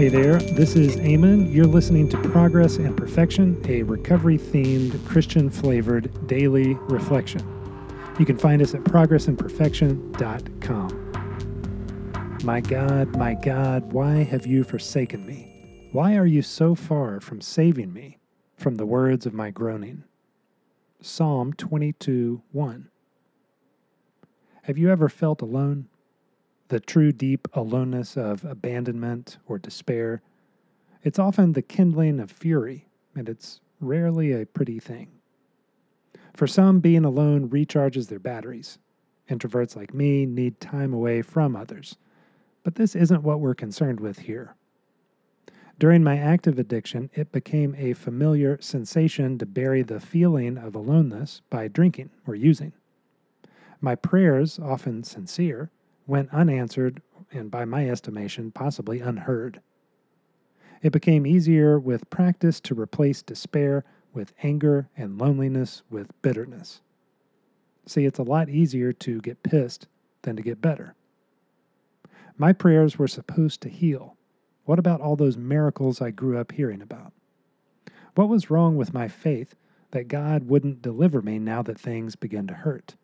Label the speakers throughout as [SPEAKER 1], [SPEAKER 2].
[SPEAKER 1] Hey there, this is Eamon. You're listening to Progress and Perfection, a recovery themed, Christian flavored daily reflection. You can find us at progressandperfection.com. My God, my God, why have you forsaken me? Why are you so far from saving me from the words of my groaning? Psalm 22 1. Have you ever felt alone? The true deep aloneness of abandonment or despair. It's often the kindling of fury, and it's rarely a pretty thing. For some, being alone recharges their batteries. Introverts like me need time away from others. But this isn't what we're concerned with here. During my active addiction, it became a familiar sensation to bury the feeling of aloneness by drinking or using. My prayers, often sincere, went unanswered and, by my estimation, possibly unheard. It became easier with practice to replace despair with anger and loneliness with bitterness. See, it's a lot easier to get pissed than to get better. My prayers were supposed to heal. What about all those miracles I grew up hearing about? What was wrong with my faith that God wouldn't deliver me now that things began to hurt?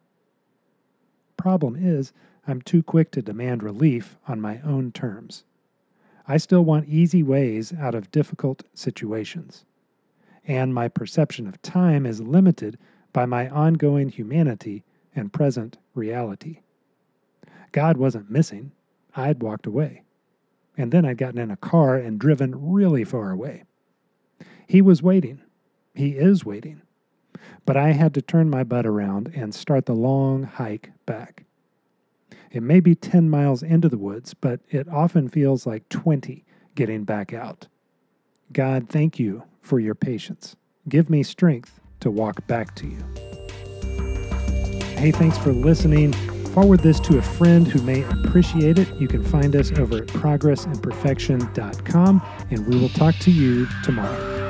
[SPEAKER 1] Problem is, I'm too quick to demand relief on my own terms. I still want easy ways out of difficult situations. And my perception of time is limited by my ongoing humanity and present reality. God wasn't missing, I'd walked away. And then I'd gotten in a car and driven really far away. He was waiting. He is waiting. But I had to turn my butt around and start the long hike back. It may be 10 miles into the woods, but it often feels like 20 getting back out. God, thank you for your patience. Give me strength to walk back to you. Hey, thanks for listening. Forward this to a friend who may appreciate it. You can find us over at progressandperfection.com, and we will talk to you tomorrow.